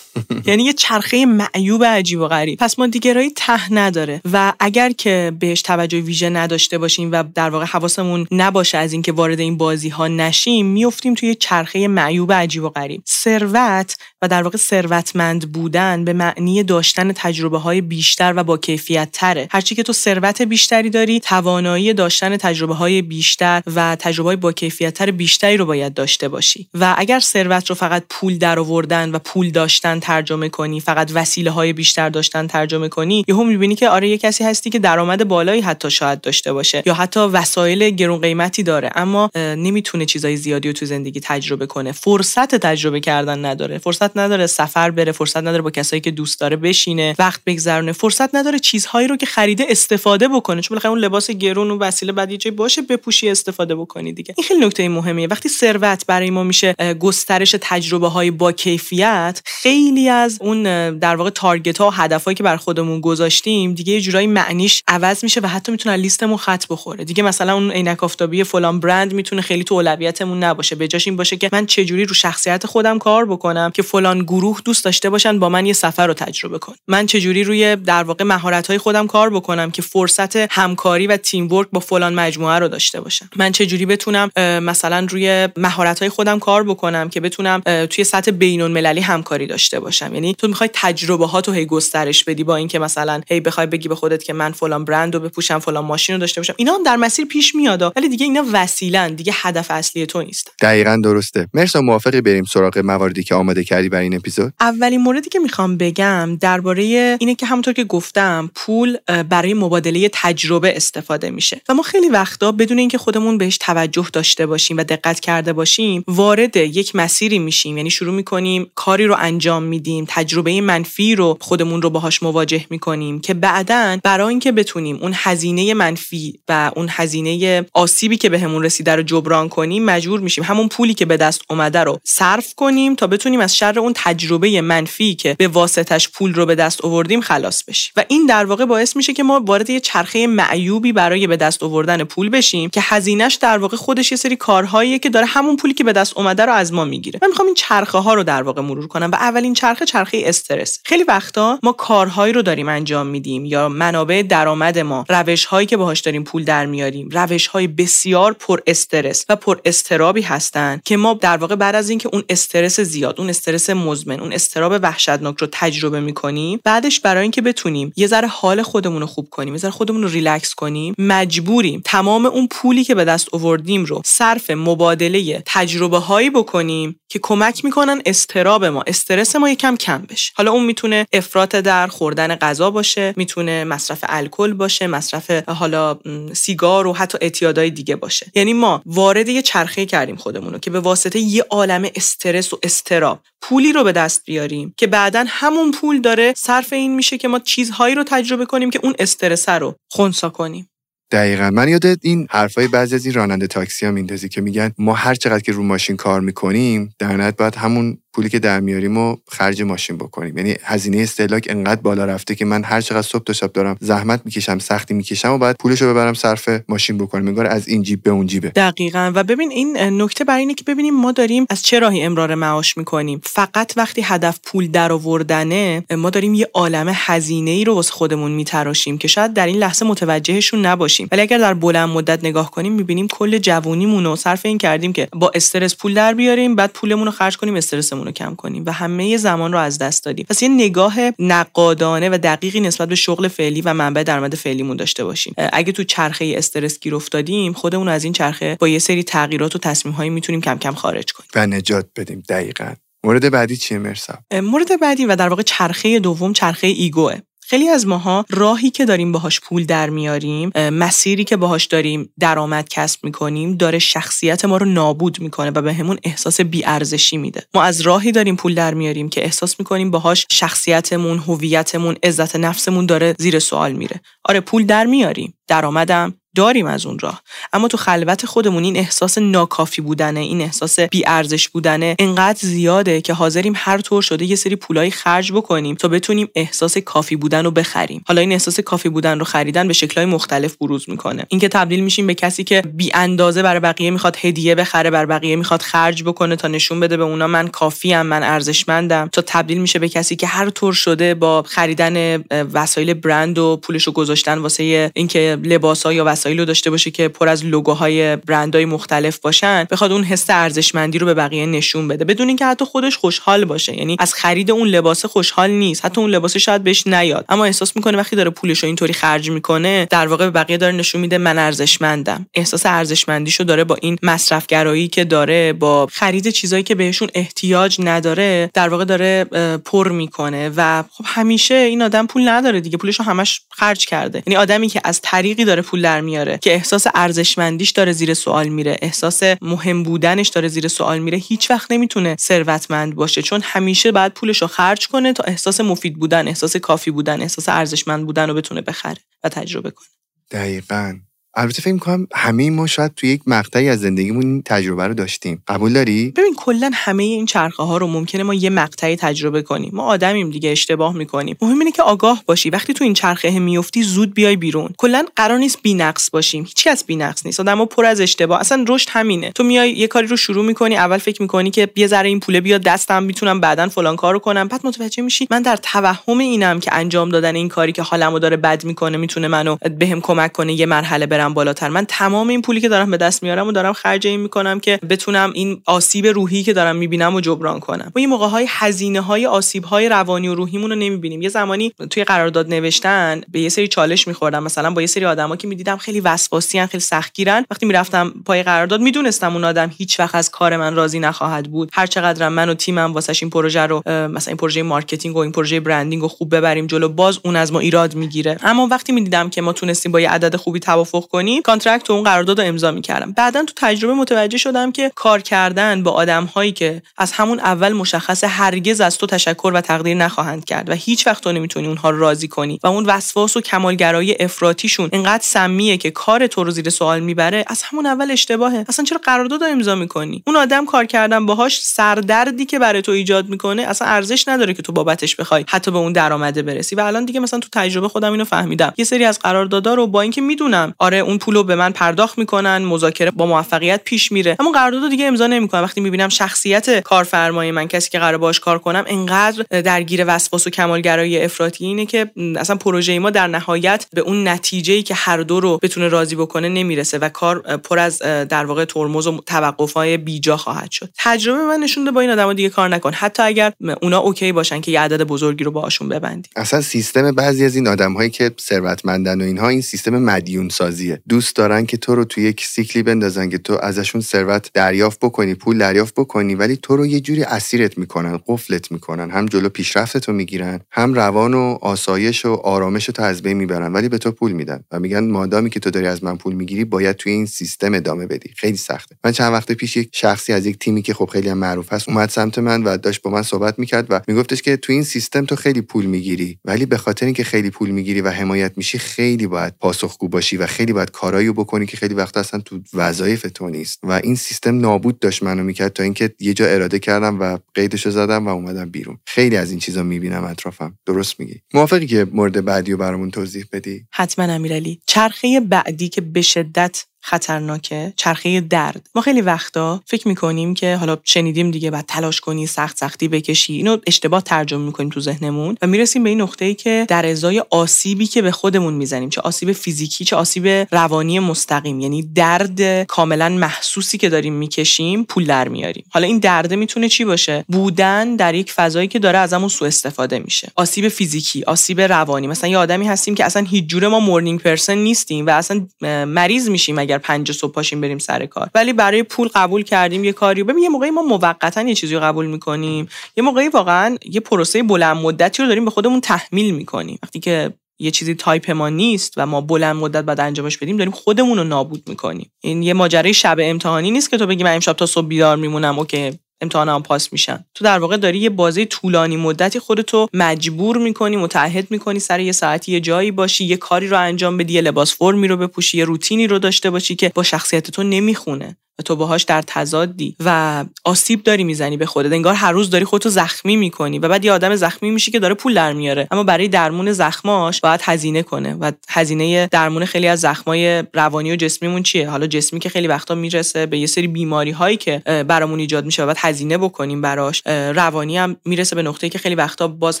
یعنی یه چرخه معیوب عجیب و غریب. پس ما دیگرایی ته نداره. و اگر که بهش توجه ویژه نداشته باشیم و در واقع حواسمون نباشه از اینکه وارد این بازی ها نشیم میفتیم توی چرخه معیوب عجیب و غریب. ثروت و در واقع ثروتمند بودن به معنی داشتن تجربه های بیشتر و با کیفیت تره. هرچی که تو ثروت بیشتری داری توانایی داشتن تجربه های بیشتر و تجربه های با کیفیت تر بیشتری رو باید داشته باشی. و اگر ثروت رو فقط پول درآوردن و پول داشتن ترجمه کنی فقط وسیله های بیشتر داشتن ترجمه کنی یهو می‌بینی که آره یه کسی هستی که درآمد بالایی حتی شاید داشته باشه یا حتی وسایل گرون قیمتی داره اما نمی‌تونه چیزای زیادی رو تو زندگی تجربه کنه. فرصت تجربه کردن نداره. فرصت نداره سفر بره فرصت نداره با کسایی که دوست داره بشینه وقت بگذرونه. فرصت نداره چیزهایی رو که خریده استفاده بکنه. چون بالاخره اون لباس گرون و وسیله بعد یه باشه بپوشی استفاده بکنی دیگه. این خیلی نکته مهمه وقتی ثروت برای ما میشه گسترش تجربه های با کیفیت خیلی خیلی از اون در واقع تارگت ها و هدفهایی که بر خودمون گذاشتیم دیگه یه جورایی معنیش عوض میشه و حتی می‌تونه لیستمون خط بخوره. دیگه مثلا اون عینک آفتابی فلان برند می‌تونه خیلی تو اولویتمون نباشه. به جاش این باشه که من چجوری رو شخصیت خودم کار بکنم که فلان گروه دوست داشته باشن با من یه سفر رو تجربه کن من چجوری روی در واقع مهارت های خودم کار بکنم که فرصت همکاری و تیم ورک با فلان مجموعه رو داشته باشم. من چجوری بتونم مثلا روی مهارت های خودم کار بکنم که بتونم توی سطح بین المللی همکاری داشته یعنی تو می‌خوای تجربه ها تو هی گسترش بدی با اینکه مثلا هی بخوای بگی به خودت که من فلان برند رو بپوشم فلان ماشین رو داشته باشم. اینا هم در مسیر پیش میاد ولی دیگه اینا وسیلن. دیگه هدف اصلی تو نیست. دقیقا درسته. مرسا موافقی بریم سراغ مواردی که آماده کردی برای این اپیزود؟ اولین موردی که می‌خوام بگم درباره اینه که همونطور که گفتم پول برای مبادله تجربه استفاده میشه. و ما خیلی وقتا بدون اینکه خودمون بهش توجه داشته باشیم و دقت کرده باشیم وارد یک مسیری میشیم. یعنی شروع می‌کنیم کاری رو انجام میدیم تجربه منفی رو خودمون رو باهاش مواجه می‌کنیم که بعدا برای اینکه بتونیم اون هزینه منفی و اون هزینه آسیبی که بهمون به رسیده رو جبران کنیم مجبور میشیم همون پولی که به دست اومده رو صرف کنیم تا بتونیم از شر اون تجربه منفی که به واسطش پول رو به دست آوردیم خلاص بشیم. و این در واقع باعث میشه که ما وارد یه چرخه معیوبی برای به دست آوردن پول بشیم که هزینهش در واقع خودش یه سری کارهاییه که داره همون پولی که به دست اومده رو از ما می‌گیره. من می‌خوام این چرخه ها رو در واقع مرور کنم و اولین چرخه چرخه استرس. خیلی وقتا ما کارهایی رو داریم انجام میدیم یا منابع درآمد ما روش هایی که باهاش داریم پول در میاریم روش های بسیار پر استرس و پر استرابی هستن که ما در واقع بعد از اینکه اون استرس زیاد اون استرس مزمن اون استراب وحشتناک رو تجربه می‌کنیم بعدش برای اینکه بتونیم یه ذره حال خودمون رو خوب کنیم یه ذره خودمون رو ریلکس کنیم مجبوریم تمام اون پولی که به دست آوردیم رو صرف مبادله تجربه هایی بکنیم که کمک می‌کنن استراب ما استرس ما یکم کم بشه. حالا اون می‌تونه افراط در خوردن غذا باشه می‌تونه مصرف الکل باشه مصرف حالا سیگار و حتی اعتیادهای دیگه باشه. یعنی ما وارد یه چرخه کردیم خودمون که به واسطه یه عالم استرس و استراب پولی رو به دست بیاریم که بعدا همون پول داره صرف این میشه که ما چیزهایی رو تجربه کنیم که اون استرس رو خونسا کنیم. دقیقا. من یاد این حرفای بعضی از این راننده تاکسی ها میندازی که میگن ما هر چقدر که رو ماشین کار می‌کنیم در نهایت باید همون پولی که در میاریم و خرج ماشین بکنیم. یعنی هزینه استهلاک انقدر بالا رفته که من هر چقدر صبح تا شب دارم زحمت می‌کشم سختی می‌کشم و بعد پولش رو ببرم صرف ماشین بکنم. انگار از این جیب به اون جیبه. دقیقا. و ببین این نکته برای اینه که ببینیم ما داریم از چه راهی امرار معاش می‌کنیم. فقط وقتی هدف پول در آوردنه ما داریم یه عالم هزینه ای رو واسه خودمون میتراشیم که شاید در این لحظه متوجهشون نباشیم. ولی اگر در بلند مدت نگاه کنیم می‌بینیم کل جوونیمون صرف این کردیم که با استرس پول در بیاریم بعد پولمون رو خرج کنیم استرسمون رو کم کنیم و همه زمان رو از دست دادیم. پس یه نگاه نقادانه و دقیقی نسبت به شغل فعلی و منبع درآمد فعلیمون داشته باشیم. اگه تو چرخه استرس گیر افتادیم خودمون از این چرخه با یه سری تغییرات و تصمیم هایی می‌تونیم کم کم خارج کنیم. و نجات بدیم دقیقا. مورد بعدی چیه مرسا؟ مورد بعدی و در واقع چرخه دوم چرخه ایگوه. خیلی از ماها راهی که داریم باهاش پول در میاریم مسیری که باهاش داریم درآمد کسب می‌کنیم داره شخصیت ما رو نابود می‌کنه و به همون احساس بیارزشی میده. ما از راهی داریم پول در میاریم که احساس می‌کنیم باهاش شخصیتمون هویتمون عزت نفسمون داره زیر سوال میره. آره پول در میاریم. درآمدم داریم از اون راه اما تو خلوت خودمون این احساس ناکافی بودنه این احساس ارزش بودنه انقدر زیاده که حاضریم هر طور شده یه سری پولایی خرج بکنیم تا بتونیم احساس کافی بودن رو بخریم. حالا این احساس کافی بودن رو خریدن به شکلهای مختلف بروز می‌کنه. اینکه تبدیل میشیم به کسی که بی اندازه برای بقیه می‌خواد هدیه بخره بر بقیه می‌خواد خرج بکنه تا نشون بده به اونا من کافی ام من ارزشمندم. تا تبدیل میشه به کسی که هر طور شده با خریدن وسایل برند و پولش رو گذاشتن واسه اینکه لباسا یا رو داشته باشه که پر از لوگوهای برندهای مختلف باشن بخواد اون حس ارزشمندی رو به بقیه نشون بده. بدون اینکه حتی خودش خوشحال باشه. یعنی از خرید اون لباس خوشحال نیست. حتی اون لباس شاید بهش نیاد. اما احساس می‌کنه وقتی داره پولش رو اینطوری خرج می‌کنه در واقع به بقیه داره نشون میده من ارزشمندم. احساس ارزشمندیشو داره با این مصرفگرایی که داره با خرید چیزایی که بهشون احتیاج نداره در واقع داره پر می‌کنه. و خب همیشه این آدم پول نداره دیگه. پولش رو همش خرج کرده. یعنی آدمی که از طریقی داره پول در میاره. که احساس ارزشمندیش داره زیر سوال میره. احساس مهم بودنش داره زیر سوال میره. هیچ وقت نمی‌تونه ثروتمند باشه چون همیشه باید پولش رو خرج کنه تا احساس مفید بودن احساس کافی بودن احساس ارزشمند بودن رو بتونه بخره و تجربه کنه. دقیقاً. البته فکر می‌کنم همه ما شاید تو یک مقطعی از زندگیمون این تجربه رو داشتیم. قبول داری؟ ببین کلا همه این چرخه ها رو ممکنه ما یه مقطعی تجربه کنیم. ما آدمیم دیگه اشتباه می‌کنیم. مهم اینه که آگاه باشی. وقتی تو این چرخه میفتی زود بیای بیرون. کلا قرار نیست بی‌نقص باشیم. هیچکس بی‌نقص نیست. آدمو پر از اشتباه. اصلا رشد همینه. تو میای یه کاری رو شروع می‌کنی اول فکر می‌کنی که یه ذره این پوله بیاد دستم می‌تونم بعدا فلان کارو کنم. بعد متوجه میشی من در توهم اینم که انجام دادن این کاری که حالمو داره بد می‌کنه می‌تونه منو بهم کمک کنه یه مرحله برم بالاتر. من تمام این پولی که دارم به دست میارم و دارم خرج این می‌کنم که بتونم این آسیب روحی که دارم می‌بینم و جبران کنم. ما این موقع های هزینه های آسیب های روانی و روحیمون رو نمی‌بینیم. یه زمانی توی قرارداد نوشتن به یه سری چالش میخوردم. مثلا با یه سری آدما که می‌دیدم خیلی وسواسی خیلی سختگیرن. وقتی می‌رفتم پای قرارداد می‌دونستم اون آدم هیچ وقت از کار من راضی نخواهد بود. هر چقدرم من و تیمم واسش این پروژه رو مثلا این پروژه marketing و این پروژه branding رو خوب ببریم جلو باز اون از ما ایراد می‌گیره. اما وقتی می‌دیدم که ما تونستیم با یه عدد خوبی توافق کنیم contract اون قرارداد رو امضا می‌کردم. بعدا تو تجربه متوجه شدم که کار کردن با آدم هایی که از همون اول مشخص هرگز از تو تشکر و تقدیر نخواهند کرد و هیچ وقت تو نمی‌تونی اونها رو راضی کنی و اون وسواس و کمالگرایی افراطیشون انقدر سمیه که کار تو رو زیر سوال می‌بره از همون اول اشتباهه. اصلا چرا قرارداد امضا می‌کنی؟ اون آدم کار کردن باهاش سردردی که برای تو ایجاد می‌کنه اصلا ارزش نداره که تو بابتش بخوای حتی به اون درآمده برسی. و الان دیگه مثلا تو تجربه خودم اینو فهمیدم. یه سری از قراردادها رو با اینکه می‌دونم آره اون پولو به من پرداخت می‌کنن مذاکره با موفقیت پیش میره. اما قرارداد دیگه امضا نمی‌کنم. وقتی می‌بینم شخصیت کارفرمای من کسی که قرار باش کار کنم انقدر درگیر وسواس و کمالگرایی افراطی اینه که اصلا پروژه ما در نهایت به اون نتیجه ای که هر دو رو بتونه راضی بکنه نمی‌رسه و کار پر از در واقع ترمز و توقف‌های بیجا خواهد شد. تجربه من نشونده با این آدما دیگه کار نکن. حتی اگر اونا اوکی باشن که یه عدد بزرگی رو باهاشون ببندی اصلا سیستم بعضی از این آدمهایی که ثروتمندن و اینها این سیستم مدیون سازیه دوست دارن که تو رو توی یک سیکلی بندازن که تو ازشون ثروت دریافت بکنی پول دریافت بکنی ولی تو رو یه جوری اسیرت می‌کنن قفلت می‌کنن. هم جلو پیشرفت رو می‌گیرن هم روان و آسایش و آرامش تو از بین می‌برن ولی به تو پول میدن. و میگن مادامی که تو داری از من پول می‌گیری باید توی این سیستم ادامه بدی. خیلی سخته. من چند وقت پیش یک شخصی از یک تیمی که خب خیلی هم معروف هست اومد سمت من و داشت با من صحبت می‌کرد و میگفتش که تو این سیستم تو خیلی پول می‌گیری ولی به خاطر اینکه خیلی پول می‌گیری و حمایت میشی خیلی باید پاسخگو باشی و خیلی کارایی بکنی که خیلی وقت اصلا تو وظایف تو نیست. و این سیستم نابود داشت منو می‌کرد تا اینکه یه جا اراده کردم و قیدشو زدم و اومدم بیرون. خیلی از این چیزا می‌بینم اطرافم. درست میگی. موافقی که مورد بعدی رو برامون توضیح بدی؟ حتما امیرعلی. چرخه بعدی که به شدت خطرناکه چرخه درد. ما خیلی وقتا فکر می‌کنیم که حالا شنیدیم دیگه بعد تلاش کنی سخت سختی بکشی اینو اشتباه ترجمه می‌کنیم تو ذهنمون و می‌رسیم به این نقطه ای که در ازای آسیبی که به خودمون می‌زنیم چه آسیب فیزیکی چه آسیب روانی مستقیم یعنی درد کاملا محسوسی که داریم می‌کشیم پول در میاریم. حالا این درد می‌تونه چی باشه؟ بودن در یک فضایی که داره ازمون سوء استفاده میشه. آسیب فیزیکی آسیب روانی. مثلا یه آدمی هستیم که اصلا هیچ جوره ما مورنینگ پرسن نیستیم و اصلا مریض میشیم پنج صبح پاشیم بریم سر کار. ولی برای پول قبول کردیم یه کاری ببین یه موقعی ما موقتا یه چیزی رو قبول می‌کنیم. یه موقعی واقعا یه پروسه بلند مدتی رو داریم به خودمون تحمیل می‌کنیم. وقتی که یه چیزی تایپ ما نیست و ما بلند مدت باید انجامش بدیم داریم خودمون رو نابود می‌کنیم. این یه ماجرای شب امتحانی نیست که تو بگی من امشب تا صبح بیدار میمونم okay. امتحانم پاس میشم. تو در واقع داری یه بازی طولانی مدتی خودتو مجبور می‌کنی متعهد می‌کنی سر یه ساعتی یه جایی باشی یه کاری رو انجام بدی یه لباس فرمی رو بپوشی یه روتینی رو داشته باشی که با شخصیت تو نمی‌خونه. تو باهاش در تضادی و آسیب داری می‌زنی به خودت. انگار هر روز داری خودتو زخمی می‌کنی و بعد یه آدم زخمی میشی که داره پول در میاره. اما برای درمون زخماش باید هزینه کنه و هزینه درمون خیلی از زخمای روانی و جسمیمون چیه؟ حالا جسمی که خیلی وقتا می‌رسه به یه سری بیماری هایی که برامون ایجاد میشه و بعد هزینه بکنیم براش روانی هم می‌رسه به نقطه‌ای که خیلی وقتا باز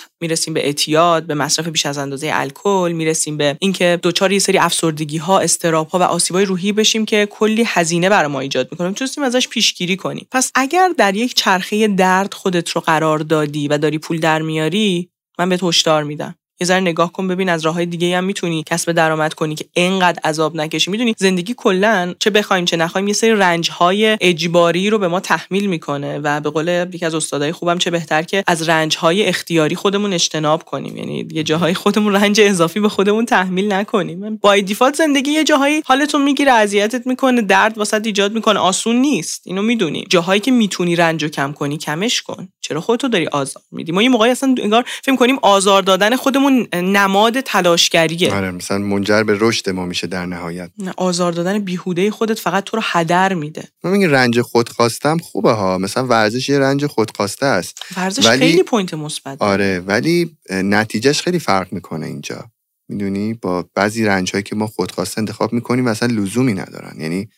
می‌رسیم به اعتیاد به مصرف بیش از اندازه الکل می‌رسیم به اینکه دوچار یه سری افسردگی ها استراب ها و آسیبای روحی بشیم که کلی هزینه برای ایجاد ایجاد می‌کنه می‌تونستیم ازش پیشگیری کنیم پس اگر در یک چرخه درد خودت رو قرار دادی و داری پول در میاری من به هشدار میدم. یه ذره نگاه کن ببین از راه های دیگه هم می‌تونی کسب درآمد کنی که انقدر عذاب نکشی. می‌دونی زندگی کلا چه بخوایم چه نخوایم یه سری رنج های اجباری رو به ما تحمیل می‌کنه و به قول یکی از استادای خوبم چه بهتر که از رنج های اختیاری خودمون اجتناب کنیم. یعنی یه جاهای خودمون رنج اضافی به خودمون تحمیل نکنیم. با دیفالت زندگی یه جاهایی حالتو می‌گیره اذیتت می‌کنه درد واست ایجاد می‌کنه. آسون نیست. اینو می‌دونی. جاهایی که می‌تونی رنج کم کنی کمش کن. چرا خودتو داری آزار میدی؟ ما یه موقعی اصلا انگار فکر کنیم آزار دادن خودمون نماد تلاشگریه. آره مثلا منجر به رشد ما میشه در نهایت. نه آزار دادن بیهوده خودت فقط تو رو هدر میده. من میگم رنج خودخواستم خوبه ها. مثلا ورزش یه رنج خودخواسته است. ورزش ولی... خیلی point مثبت آره ولی نتیجهش خیلی فرق می‌کنه اینجا. می‌دونی؟ با بعضی رنج هایی که ما خودخواسته انتخاب می‌کنیم مثلا لزومی ندارن. یعنی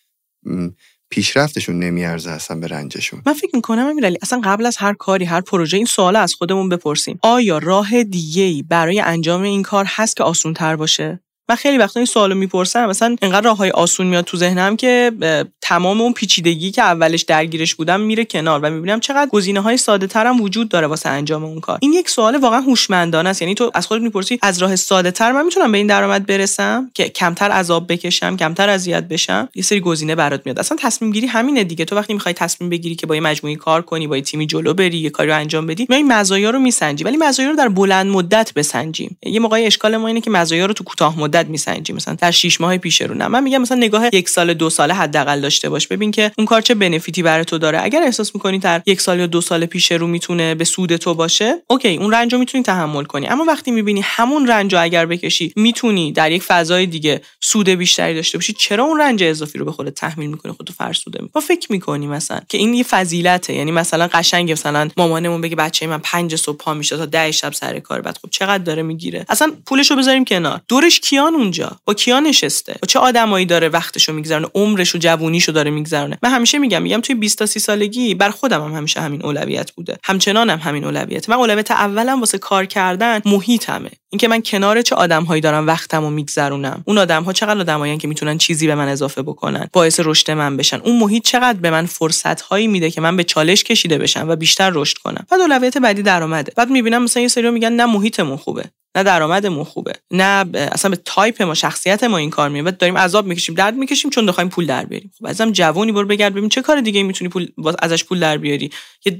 پیشرفتشون نمیارزه اصلا به رنجشون. من فکر می‌کنم امیرعلی اصلا قبل از هر کاری هر پروژه این سوال از خودمون بپرسیم. آیا راه دیگه برای انجام این کار هست که آسون تر باشه؟ من خیلی وقتا این سوالو می‌پرسم. مثلا انقدر راههای آسون میاد تو ذهنم که تمام اون پیچیدگی که اولش درگیرش بودم میره کنار و می‌بینم چقدر گزینه های ساده ترم وجود داره واسه انجام اون کار. این یک سوال واقعا هوشمندانه است. یعنی تو از خودت می‌پرسی از راه ساده تر من می‌تونم به این درآمد برسم که کمتر عذاب بکشم کمتر اذیت بشم؟ یه سری گزینه برات میاد. اصلا تصمیم گیری همینه دیگه. تو وقتی می‌خوای تصمیم بگیری که با یه مجموعه کار کنی با یه تیمی جلو بری یه کاری رو انجام بدی می مزایا رو میسنجی. ولی مزایا رو در بلند مدت بسنجیم. یه موقعی اشکال ما اینه که مزایا رو تو کوتاه مدت میسنجیم مثلا در 6 ماه پیش رو نه. من میگم مثلا نگاه یک سال دو ساله حداقل داشته باش. ببین که اون کار چه بنفیتی برای تو داره. اگر احساس می‌کنی در یک سال یا دو سال پیش رو می‌تونه به سود تو باشه اوکی اون رنج رو می‌تونی تحمل کنی. اما وقتی می‌بینی همون رنج رو اگر بکشی می‌تونی در یک فضای دیگه سود بیشتری داشته باشی چرا اون رنج اضافی رو به خودت تحمیل می‌کنی خودتو فرسوده می فکر می‌کنی مثلا که این یه فضیلته. یعنی مثلا قشنگ مثلا مامانمون بگه بچه من پنج صبح پا میشه تا ده شب سر کار. بعد خب چقدر داره می‌گیره؟ اصلا پولشو بذاریم کنار. دورش کیان اونجا؟ با کیان نشسته؟ با چه آدمایی داره وقتشو میگذرونه؟ عمرش و جوونیشو داره میگذرونه؟ من همیشه میگم میگم توی 20 تا 30 سالگی برا خودم هم همیشه همین اولویت بوده. همچنانم هم همین اولویت. من اولویت اولم واسه کار کردن محیطمه. اینکه من کنار چه آدمهایی دارم وقتمو میگذرونم. اون آدمها چقدر آدمایی که می‌تونن چیزی به من اضافه بکنن باعث رشد من بشن. اون محیط چقدر به من فرصت هایی میده که من به چالش کشیده بشم و بیشتر رشد کنم. بعد اولویت بعدی درآمده. بعد می‌بینم مثلا یه سری میگن نه محیطمون خوبه. نه درآمدمون خوبه نه اصلا به تایپ ما شخصیت ما این کار میاد داریم عذاب می‌کشیم درد می‌کشیم چون بخوایم پول در بیاریم. خب عزیزم جوونی برو بگرد ببین چه کار دیگه می‌تونی پول ازش پول در بیاری.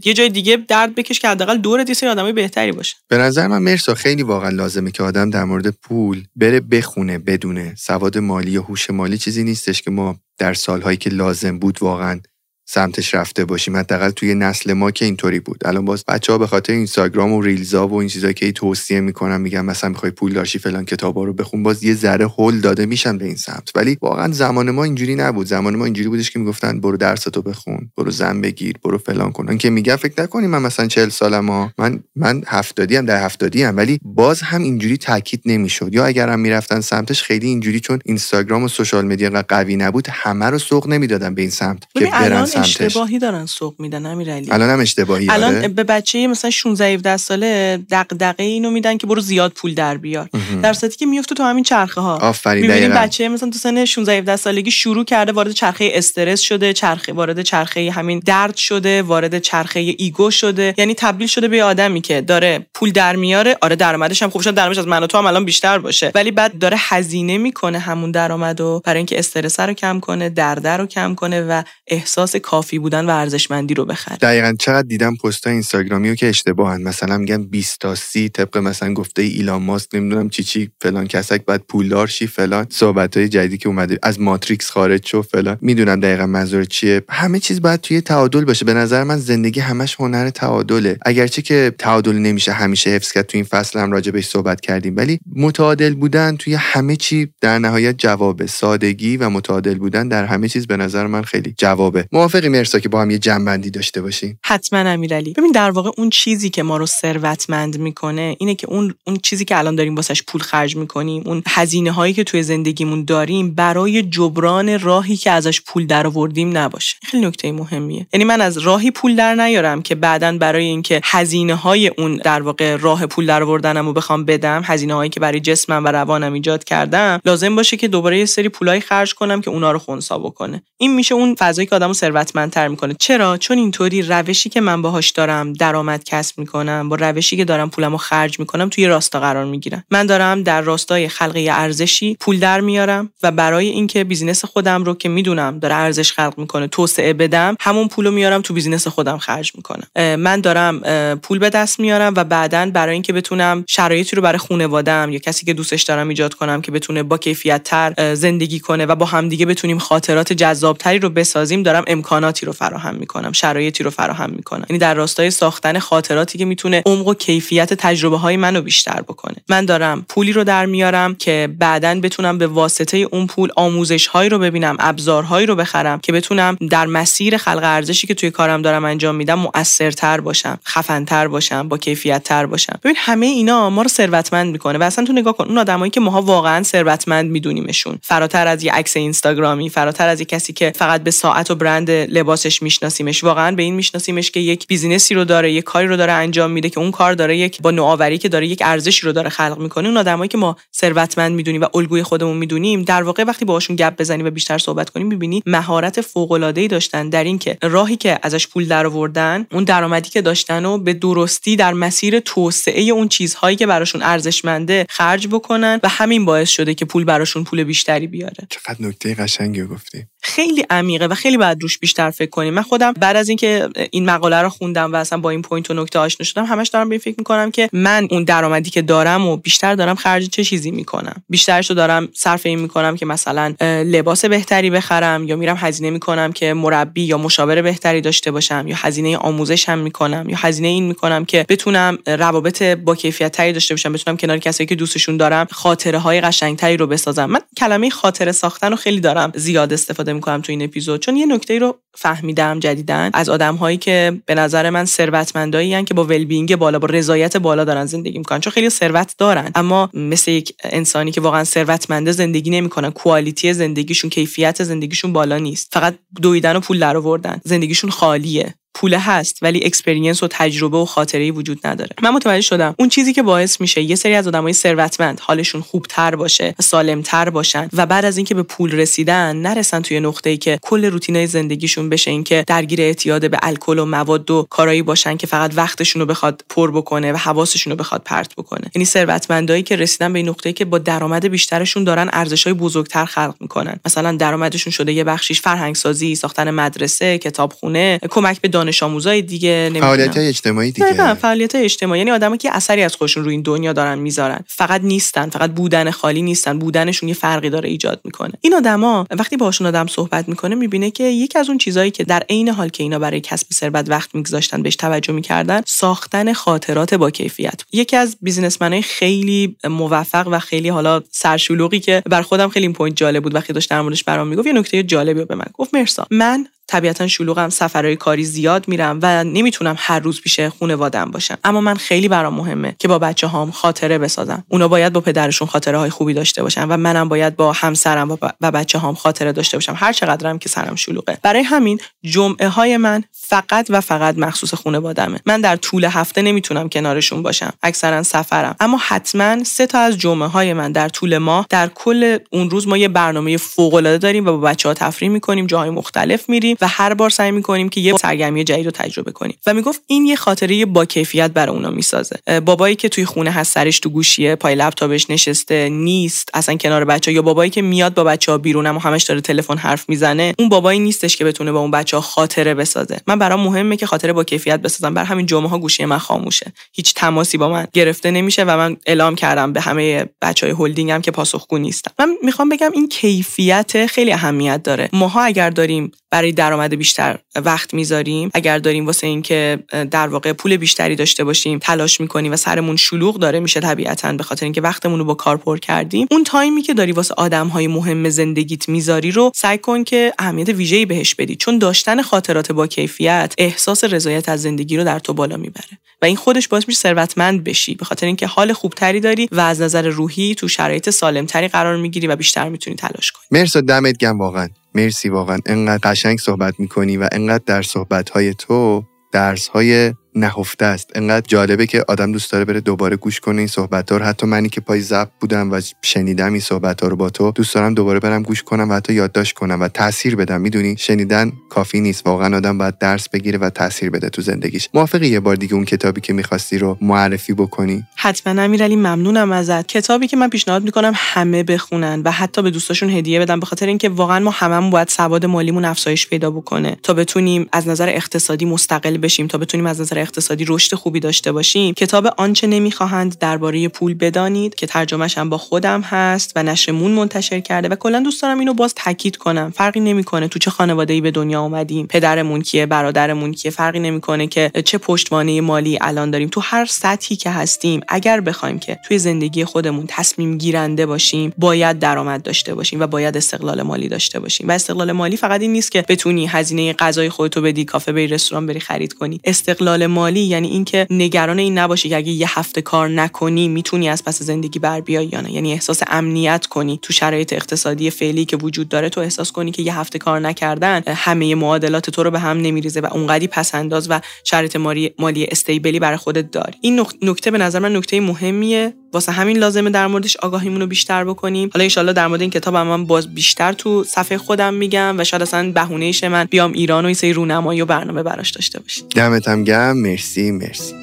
یه جای دیگه درد بکش که حداقل دور دیسه آدمای بهتری باشه. به نظر من مرسا خیلی واقعا لازمه که آدم در مورد پول بره بخونه بدونه. سواد مالی یا هوش مالی چیزی نیستش که ما در سالهایی که لازم بود واقعا سمتش رفته باشیم. حداقل توی نسل ما که اینطوری بود. الان باز بچه ها به خاطر اینستاگرام و ریلزا و این چیزایی که توصیه می‌کنن میگن مثلا می‌خوای پول داشی فلان کتابا رو بخون باز یه ذره هول داده میشن به این سمت. ولی واقعا زمان ما اینجوری نبود. زمان ما اینجوری بودش که می‌گفتن برو درستو بخون برو زن بگیر برو فلان کن. که میگن فکر نکنی من مثلا 40 سالم ها من من هفتادی هم در هفتادی هم ولی باز هم اینجوری تاکید نمی‌شد. یا اگرم می‌رفتن سمتش خیلی اینجوری چون اینستاگرام و social media قوی نبود همه رو سوق نمی‌دادن به این سمت که برن اشتباهی دارن سوق میدن امیرعلی. الان هم اشتباهی الان آره. به بچه مثلا 16 17 ساله دغدغه اینو میدن که برو زیاد پول در بیار. در صورتی که میفته تو همین چرخه ها آفرین بچه مثلا تو سن 16 17 سالگی شروع کرده وارد چرخه استرس شده چرخه وارد چرخه همین درد شده وارد چرخه ego شده. یعنی تبدیل شده به آدمی که داره پول در میاره. آره درآمدش هم خوب شد درآمدش از من و تو هم الان بیشتر باشه. ولی بعد داره هزینه می‌کنه همون درآمدو برای اینکه استرس رو کم کنه درد رو کم کنه و احساس کافی بودن و ارزشمندی رو بخره دقیقا چقدر دیدم پست اینستاگرامی رو که اشتباهن. مثلا میگن 20 تا 30 طبق مثلا گفته ایلان ماسک نمی‌دونم چی چی فلان کسک بعد پولدار شی فلان. صحبت های جدیدی که اومده از ماتریکس خارج شو فلان. می‌دونم دقیقا منظور چیه. همه چیز باید توی تعادل باشه. به نظر من زندگی همش هنر تعادله. اگرچه که تعادل نمیشه همیشه حفظ کرد توی این فصل هم راجع بهش صحبت کردیم. ولی متعادل بودن توی همه چی در نهایت جواب سادگی و متعادل بودن در همه چیز به نظر من خیلی جوابه. موافقی مرسا که با هم یه جنبندی داشته باشیم؟ حتما امیرعلی. ببین در واقع اون چیزی که ما رو ثروتمند می‌کنه اینه که اون اون چیزی که الان داریم واسش پول خرج می‌کنیم اون هزینه هایی که توی زندگیمون داریم برای جبران راهی که ازش پول در آوردیم نباشه. خیلی نکته مهمیه. یعنی من از راهی پول در نیارم که بعدا برای اینکه هزینه های اون در واقع راه پول در آوردنمو بخوام بدم هزینه هایی که برای جسمم و روانم ایجاد کردم لازم باشه که دوباره یه سری پولای خرج کنم که اونا رو خونسا بکنه. این میشه اون فضایی که آدمو ثروتمندتر می‌کنه. چرا؟ چون اینطوری روشی که من باهاش دارم درآمد کسب می‌کنم با روشی که دارم پولمو خرج می‌کنم توی راستا قرار می‌گیرم. من دارم در راستای خلق ارزشی پول در میارم و برای اینکه business خودم رو که می‌دونم داره ارزش خلق می‌کنه توسعه بدم همون پولو میارم تو business خودم خرج می‌کنم. من دارم پول به دست میارم و بعدا برای اینکه بتونم شرایطی رو برای خانواده‌ام یا کسی که دوستش دارم ایجاد کنم که بتونه با کیفیت تر زندگی کنه و با همدیگه بتونیم خاطرات جذابتری رو بسازیم دارم امکاناتی رو فراهم می‌کنم شرایطی رو فراهم می‌کنم. یعنی در راستای ساختن خاطراتی که می‌تونه عمق و کیفیت تجربه های منو بیشتر بکنه. من دارم پولی رو در میارم که بعدا بتونم به واسطه اون پول آموزش هایی رو ببینم ابزارهایی رو بخرم که بتونم در مسیر خلق ارزشی که توی کارم دارم انجام میدم مؤثرتر باشم خفنتر باشم با کیفیت تر باشم. ببین همه اینا ما رو ثروتمند می‌کنه و اصلا تو نگاه کن اون آدمایی که ماها واقعا ثروتمند میدونیمشون. فراتر از یه عکس اینستاگرامی فراتر از یه کسی که فقط به ساعت و برند لباسش میشناسیمش. واقعا به این میشناسیمش که یک بیزینسی رو داره یک کاری رو داره انجام میده که اون کار داره یک با نوآوری که داره یک ارزشی رو داره خلق می‌کنه. اون آدمایی که ما ثروتمند می‌دونیم و الگوی خودمون می‌دونیم در واقع وقتی باهاشون گپ بزنی و بیشتر صحبت کنیم می‌بینی مهارت فوق العاده ای داشتن. در اینکه راهی که ازش پول درآوردن اون درآمدی که داشتن و به درستی در مسیر توسعه اون چیزهایی که براشون ارزشمنده خرج بکنن و همین باعث شده که پول براشون پول بیشتری بیاره. چقدر نکته قشنگی گفتی. خیلی عمیقه و خیلی باید روش بیشتر فکر کنیم. من خودم بعد از اینکه این مقاله رو خوندم و اصلا با این point و نکته آشنا شدم همش دارم بهش فکر می‌کنم که من اون درآمدی که دارم و بیشتر دارم خرج چه چیزی می‌کنم. بیشترش رو دارم صرف این می‌کنم که مثلا لباس بهتری بخرم یا میرم هزینه می‌کنم که مربی یا مشاور بهتری داشته باشم یا هزینه آموزش هم می‌کنم یا هزینه این می‌کنم که بتونم روابط با کیفیت تری داشته باشم بتونم کنار کسایی که دوستشون دارم خاطره های قشنگتری رو بسازم. من کلمه خاطره ساختن رو خیلی دارم زیاد استفاده می‌کنم تو این اپیزود چون یه نکته رو فهمیدم جدیدا از آدم هایی که به نظر من ثروتمندایی که با well-being بالا با رضایت بالا دارن زندگی می‌کنن. چون خیلیا ثروت دارن اما مثل یک انسانی که واقعا ثروتمنده زندگی نمی‌کنن quality زندگیشون کیفیت زندگیشون بالا نیست. فقط دویدن و پول درآوردن. زندگیشون خالیه. پول هست ولی experience و تجربه و خاطره وجود نداره. من متوجه شدم اون چیزی که باعث میشه یه سری از آدمای ثروتمند حالشون خوبتر باشه سالمتر باشن و بعد از اینکه به پول رسیدن نرسن توی نقطه ای که کل روتینای زندگیشون بشه اینکه درگیر اعتیاد به الکل و مواد و کارایی باشن که فقط وقتشون رو بخواد پر بکنه و حواسشون رو بخواد پرت بکنه. یعنی ثروتمندایی که رسیدن به این نقطه که با درآمد بیشترشون دارن ارزشهای بزرگتر خلق می‌کنن. مثلا درآمدشون شده یه بخشیش فرهنگ سازی ساختن مدرسه کتابخونه کمک به دانش آموزای دیگه فعالیت اجتماعی دیگه. نه فعالیت اجتماعی. یعنی آدمایی که اثری از خودشون روی این دنیا دارن می‌ذارن. فقط نیستن فقط بودن خالی نیستن. بودنشون یه فرقی داره ایجاد می‌کنه. این آدما وقتی باشون آدم صحبت می‌کنه می‌بینه که یکی از اون چیزهایی که در عین حال که اینا برای کسب ثروت وقت میگذاشتن بهش توجه می‌کردن ساختن خاطرات با کیفیت. یکی از businessman ای خیلی موفق و خیلی حالا سرشلوغی که برا خودم خیلی این point جالب بود وقتی داشت در موردش برام می‌گفت یه نکته جالبی به من گفت. مرسا من طبیعتا شلوغم سفرهای کاری زیاد میرم و نمی‌تونم هر روز پیش خانواده‌ام باشم. اما من خیلی برام مهمه که با بچه هام خاطره بسازم. اونا باید با پدرشون خاطره های خوبی داشته باشن و منم باید با همسرم و بچه هام خاطره داشته باشم. هر چقدرم که سرم شلوغه. برای همین جمعه های من فقط و فقط مخصوص خانواده‌مه من در طول هفته نمی‌تونم کنارشون باشم. اکثرا سفرم. اما حتما سه تا از جمعه های من در طول ماه در کل اون روز ما یه برنامه فوق العاده داریم و با بچه ها تفریح می‌کنیم. جاهای مختلف میریم. و هر بار سعی می‌کنیم که یه سرگرمی جدید رو تجربه کنیم. و می‌گفت این یه خاطره با کیفیت برای اونا می‌سازه. بابایی که توی خونه هست سرش تو گوشیه پای لپتاپش نشسته نیست اصلا کنار بچه یا بابایی که میاد با بچه ها بیرون اما همش داره تلفن حرف می‌زنه اون بابایی نیستش که بتونه با اون بچه ها خاطره بسازه. من برام مهمه که خاطره با کیفیت بسازم. بر همین جمعه ها گوشی من خاموشه. هیچ تماسی با من گرفته نمیشه و من اعلام کردم به همه بچه های هلدینگم که پاسخگو نیستم من می‌خوام بگم این کیفیت خیلی اهمیت داره. ماها اگر داریم برای درآمد بیشتر وقت می‌ذاریم. اگر داریم واسه اینکه در واقع پول بیشتری داشته باشیم تلاش می‌کنیم و سرمون شلوغ داره میشه طبیعتا به خاطر اینکه وقتمون رو با کار پر کردیم. اون تایمی که داری واسه آدم های مهم زندگیت می‌ذاری رو سعی کن که اهمیت ویژه‌ای بهش بدی. چون داشتن خاطرات با کیفیت احساس رضایت از زندگی رو در تو بالا می‌بره. و این خودش باعث میشه ثروتمند بشی. به خاطر اینکه حال خوبتری داری و از نظر روحی تو شرایط سالمتری قرار می‌گیری و بیشتر می‌تونی تلاش کنی. مرسی دمت گرم واقعا. مرسی واقعا. انقدر قشنگ صحبت می‌کنی و انقدر در صحبت تو درس های نهفته است. انقدر جالبه که آدم دوست داره بره دوباره گوش کنه این صحبت رو. حتی منی که پای زب بودم و شنیدم این صحبت ها رو با تو دوست دارم دوباره برم گوش کنم و حتی یادداشت کنم و تاثیر بدم. می‌دونی؟ شنیدن کافی نیست. واقعا آدم باید درس بگیره و تاثیر بده تو زندگیش. موافقی یه بار دیگه اون کتابی که می‌خواستی رو معرفی بکنی؟ حتما امیرعلی ممنونم ازت. کتابی که من پیشنهاد می‌کنم همه بخونن و حتی به دوستاشون هدیه بدم به خاطر اینکه واقعا ما هممون باید سواد مالیمون افزایش پیدا بکنه. تا بتونیم از نظر اقتصادی مستقل بشیم تا بتونیم از نظر اقتصادی رشد خوبی داشته باشیم کتاب آنچه نمی‌خواهند درباره پول بدانید که ترجمهش هم با خودم هست و نشمون منتشر کرده و کلا دوست دارم اینو باز تاکید کنم. فرقی نمی‌کنه تو چه خانواده ای به دنیا اومدیم پدرمون کیه برادرمون کیه فرقی نمی‌کنه که چه پشتوانه مالی الان داریم. تو هر سطحی که هستیم اگر بخوایم که توی زندگی خودمون تصمیم گیرنده باشیم باید درآمد داشته باشیم و باید استقلال مالی داشته باشیم. و استقلال مالی فقط این نیست که بتونی هزینه غذای خودتو بدی کافه بری رستوران بری خرید کنی. استقلال مالی یعنی اینکه نگران این نباشی که اگه یه هفته کار نکنی می‌تونی از پس زندگی بر بیای یا نه. یعنی احساس امنیت کنی. تو شرایط اقتصادی فعلی که وجود داره تو احساس کنی که یه هفته کار نکردن همه معادلات تو رو به هم نمیریزه و اونقدی پس انداز و شرایط مالی استیبلی برای خودت داری. این نکته به نظر من نکته مهمیه. واسه همین لازمه در موردش آگاهیمون رو بیشتر بکنیم. حالا ان در مورد این کتاب هم من باز بیشتر تو صفحه خودم میگم و شاید اصلا بهونه من بیام ایران و این رونمایی و برنامه براش داشته باشیم. دمت هم گرم. مرسی مرسی.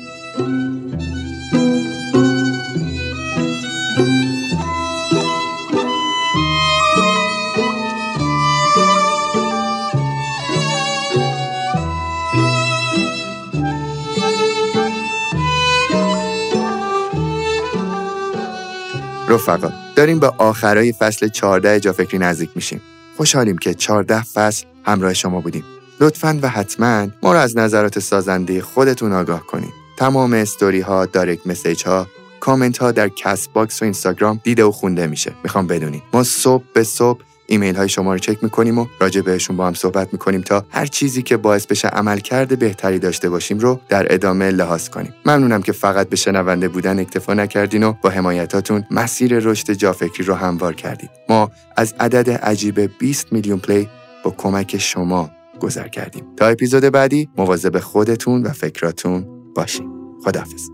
رفقا داریم به آخرای فصل 14 جافکری نزدیک میشیم. خوشحالیم که 14 فصل همراه شما بودیم. لطفا و حتما ما رو از نظرات سازنده خودتون آگاه کنید. تمام استوری ها direct message ها کامنت ها در Castbox و اینستاگرام دیده و خونده میشه. می‌خوام بدونید. ما صبح به صبح ایمیل های شما رو چک می‌کنیم و راجع بهشون با هم صحبت می‌کنیم تا هر چیزی که باعث بشه عملکرد بهتری داشته باشیم رو در ادامه لحاظ کنیم. ممنونم که فقط به شنونده بودن اکتفا نکردین و با حمایتاتون مسیر رشد جافکری رو هموار کردید. ما از عدد عجیب 20 میلیون پلی با کمک شما گذر کردیم. تا اپیزود بعدی مواظب خودتون و فکراتون باشین. خداحافظ.